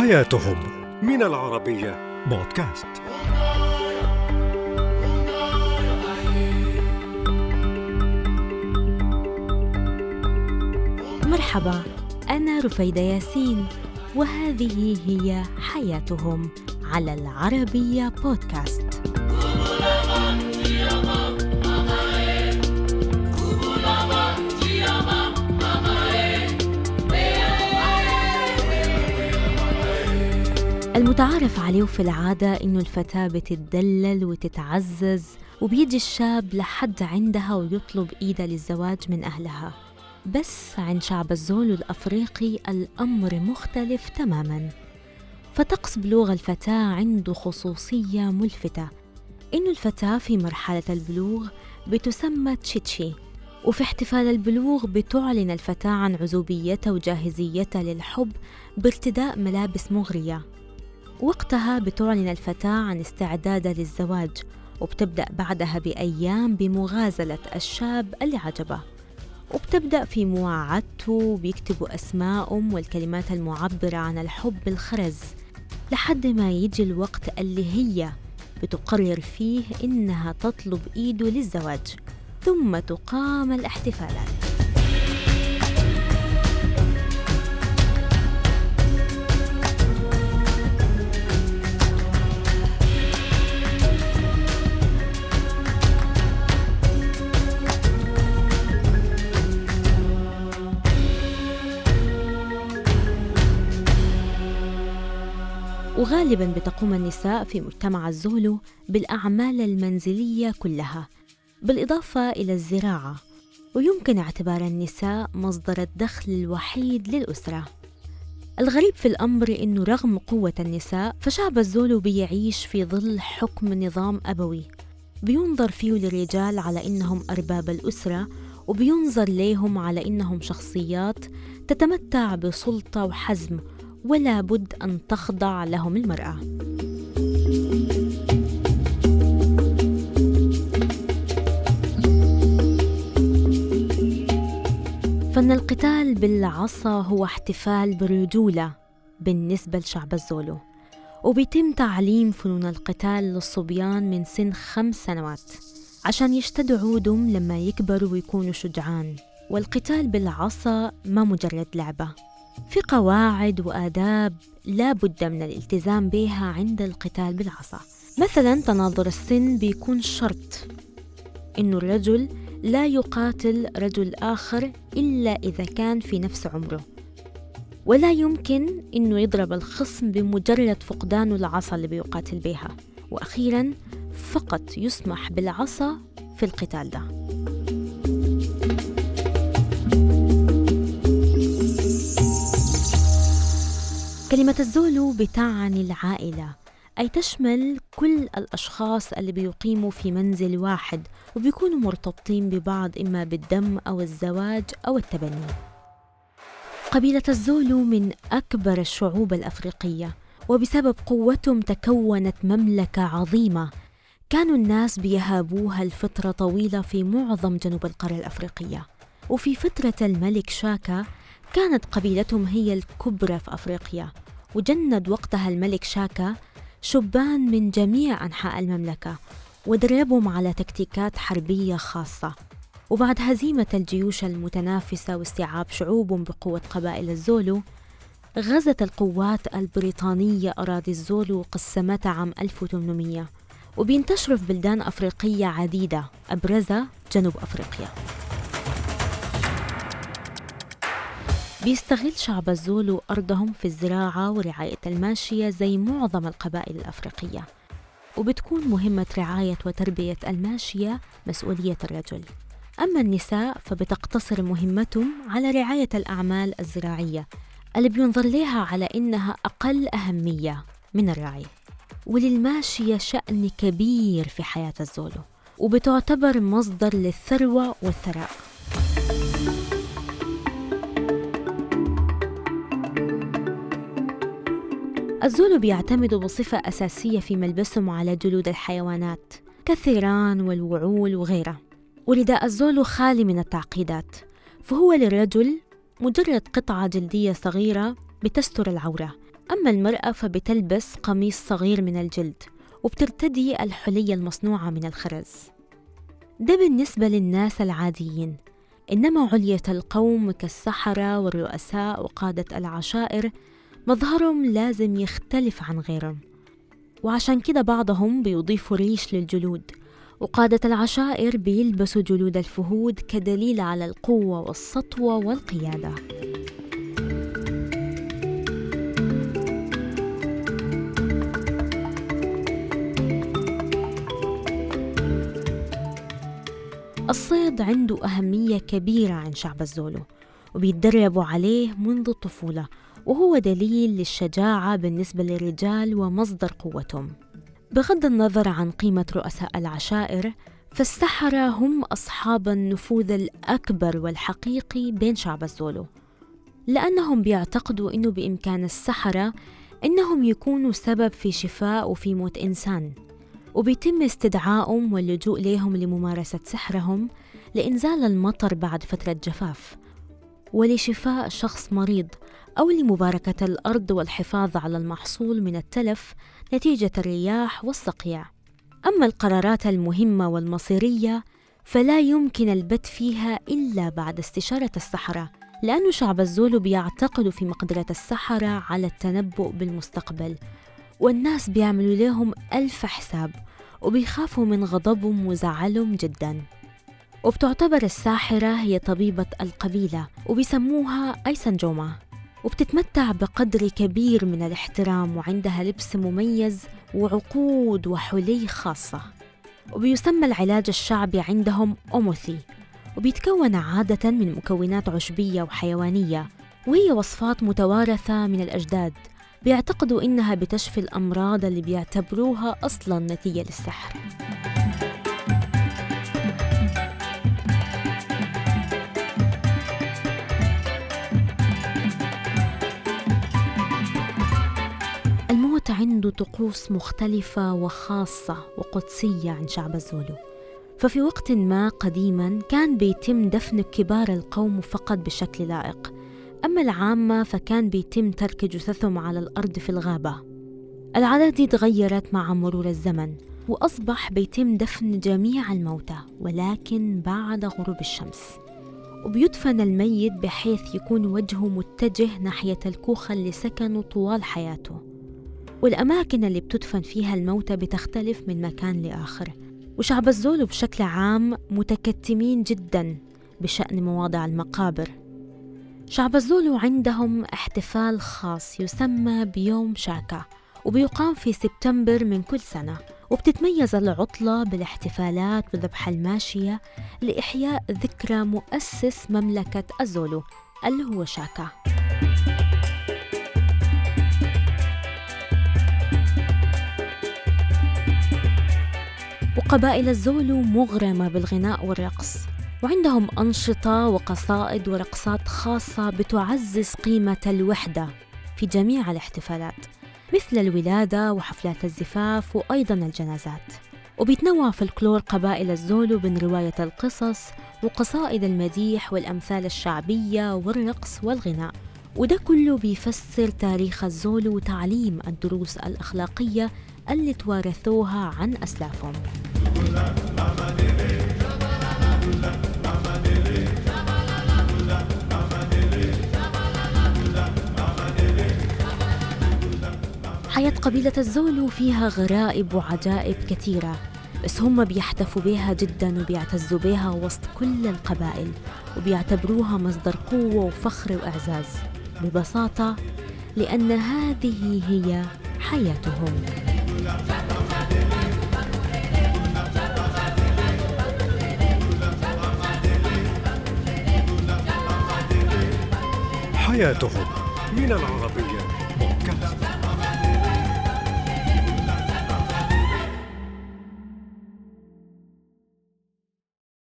حياتهم من العربية بودكاست. مرحبا أنا رفيدة ياسين وهذه هي حياتهم على العربية بودكاست. المتعارف عليه في العادة إنه الفتاة بتتدلل وتتعزز وبيجي الشاب لحد عندها ويطلب إيدها للزواج من أهلها. بس عند شعب الزول الأفريقي الأمر مختلف تماماً. فطقس بلوغ الفتاة عنده خصوصية ملفتة. إنه الفتاة في مرحلة البلوغ بتسمى تشيتشي وفي احتفال البلوغ بتعلن الفتاة عن عزوبيتها وجاهزيتها للحب بارتداء ملابس مغرية. وقتها بتعلن الفتاة عن استعدادها للزواج وبتبدأ بعدها بأيام بمغازلة الشاب اللي عجبه. وبتبدأ في مواعدته وبيكتبوا أسماءهم والكلمات المعبرة عن الحب بالخرز لحد ما يجي الوقت اللي هي بتقرر فيه إنها تطلب إيده للزواج ثم تقام الاحتفالات. وغالبا بتقوم النساء في مجتمع الزولو بالأعمال المنزلية كلها بالإضافة إلى الزراعة ويمكن اعتبار النساء مصدر الدخل الوحيد للأسرة. الغريب في الأمر إنه رغم قوة النساء فشعب الزولو بيعيش في ظل حكم نظام أبوي. بينظر فيه للرجال على إنهم أرباب الأسرة وبينظر ليهم على إنهم شخصيات تتمتع بسلطة وحزم ولا بد أن تخضع لهم المرأة. فن القتال بالعصا هو احتفال بالرجولة بالنسبة لشعب الزولو. وبيتم تعليم فنون القتال للصبيان من سن خمس سنوات عشان يشتدوا عودهم لما يكبروا ويكونوا شجعان. والقتال بالعصا ما مجرد لعبة في قواعد وآداب لا بد من الالتزام بها عند القتال بالعصا. مثلا تناظر السن بيكون شرط إنه الرجل لا يقاتل رجل آخر إلا إذا كان في نفس عمره. ولا يمكن إنه يضرب الخصم بمجرد فقدان العصا اللي بيقاتل بها وأخيرا فقط يسمح بالعصا في القتال ده. كلمة الزولو بتعني العائلة أي تشمل كل الأشخاص اللي بيقيموا في منزل واحد وبيكونوا مرتبطين ببعض إما بالدم أو الزواج أو التبني. قبيلة الزولو من أكبر الشعوب الأفريقية وبسبب قوتهم تكونت مملكة عظيمة. كانوا الناس بيهابوها لفترة طويلة في معظم جنوب القارة الأفريقية وفي فترة الملك شاكا كانت قبيلتهم هي الكبرى في أفريقيا وجند وقتها الملك شاكا شبان من جميع أنحاء المملكة ودربهم على تكتيكات حربية خاصة. وبعد هزيمة الجيوش المتنافسة واستيعاب شعوبهم بقوة قبائل الزولو غزت القوات البريطانية أراضي الزولو وقسمتها عام 1800 وبينتشروا في بلدان أفريقية عديدة أبرزها جنوب أفريقيا. بيستغل شعب الزولو أرضهم في الزراعة ورعاية الماشية زي معظم القبائل الأفريقية. وبتكون مهمة رعاية وتربية الماشية مسؤولية الرجل. أما النساء فبتقتصر مهمتهم على رعاية الأعمال الزراعية اللي بينظر لها على إنها أقل أهمية من الرعي. وللماشية شأن كبير في حياة الزولو وبتعتبر مصدر للثروة والثراء. الزولو بيعتمدوا بصفة أساسية في ملبسهم على جلود الحيوانات كالثيران والوعول وغيرها ورداء الزولو خالي من التعقيدات فهو للرجل مجرد قطعة جلدية صغيرة بتستر العورة. أما المرأة فبتلبس قميص صغير من الجلد وبترتدي الحلي المصنوعة من الخرز. ده بالنسبة للناس العاديين. إنما علية القوم كالسحرة والرؤساء وقادة العشائر مظهرهم لازم يختلف عن غيرهم. وعشان كده بعضهم بيضيفوا ريش للجلود وقادة العشائر بيلبسوا جلود الفهود كدليل على القوة والسطوة والقيادة. الصيد عنده أهمية كبيرة عند شعب الزولو وبيتدربوا عليه منذ الطفولة وهو دليل للشجاعة بالنسبة للرجال ومصدر قوتهم. بغض النظر عن قيمة رؤساء العشائر فالسحرة هم أصحاب النفوذ الأكبر والحقيقي بين شعب الزولو. لأنهم بيعتقدوا إنه بإمكان السحرة إنهم يكونوا سبب في شفاء وفي موت إنسان. وبيتم استدعائهم واللجوء ليهم لممارسة سحرهم لإنزال المطر بعد فترة جفاف. ولشفاء شخص مريض أو لمباركة الأرض والحفاظ على المحصول من التلف نتيجة الرياح والصقيع. أما القرارات المهمة والمصيرية فلا يمكن البت فيها إلا بعد استشارة السحرة لأن شعب الزولو بيعتقدوا في مقدرة السحرة على التنبؤ بالمستقبل والناس بيعملوا لهم ألف حساب وبيخافوا من غضبهم وزعلهم جدا. وبتعتبر الساحرة هي طبيبة القبيلة وبيسموها أيسنجوما وبتتمتع بقدر كبير من الاحترام وعندها لبس مميز وعقود وحلي خاصة. وبيسمى العلاج الشعبي عندهم أوموثي. وبيتكون عادة من مكونات عشبية وحيوانية وهي وصفات متوارثة من الأجداد. بيعتقدوا إنها بتشفي الأمراض اللي بيعتبروها أصلا نتيجة للسحر. طقوس مختلفة وخاصة وقدسية عن شعب الزولو. ففي وقت ما قديما كان بيتم دفن كبار القوم فقط بشكل لائق. أما العامة فكان بيتم ترك جثثهم على الأرض في الغابة. العادات دي تغيرت مع مرور الزمن وأصبح بيتم دفن جميع الموتى ولكن بعد غروب الشمس. وبيدفن الميت بحيث يكون وجهه متجه ناحية الكوخ اللي سكنوا طوال حياته. والأماكن اللي بتدفن فيها الموتى بتختلف من مكان لآخر. وشعب الزولو بشكل عام متكتمين جدا بشأن مواضع المقابر. شعب الزولو عندهم احتفال خاص يسمى بيوم شاكا وبيقام في سبتمبر من كل سنة. وبتتميز العطلة بالاحتفالات وذبح الماشية لإحياء ذكرى مؤسس مملكة الزولو اللي هو شاكا. وقبائل الزولو مغرمة بالغناء والرقص. وعندهم أنشطة وقصائد ورقصات خاصة بتعزز قيمة الوحدة في جميع الاحتفالات مثل الولادة وحفلات الزفاف وأيضا الجنازات. وبيتنوع فلكلور قبائل الزولو بين رواية القصص وقصائد المديح والأمثال الشعبية والرقص والغناء. وده كله بيفسر تاريخ الزولو وتعليم الدروس الأخلاقية اللي توارثوها عن أسلافهم. حياة قبيلة الزولو فيها غرائب وعجائب كثيرة بس هم بيحتفوا بها جدا وبيعتزوا بها وسط كل القبائل وبيعتبروها مصدر قوة وفخر وإعزاز ببساطة لأن هذه هي حياتهم. حياتهم من العربية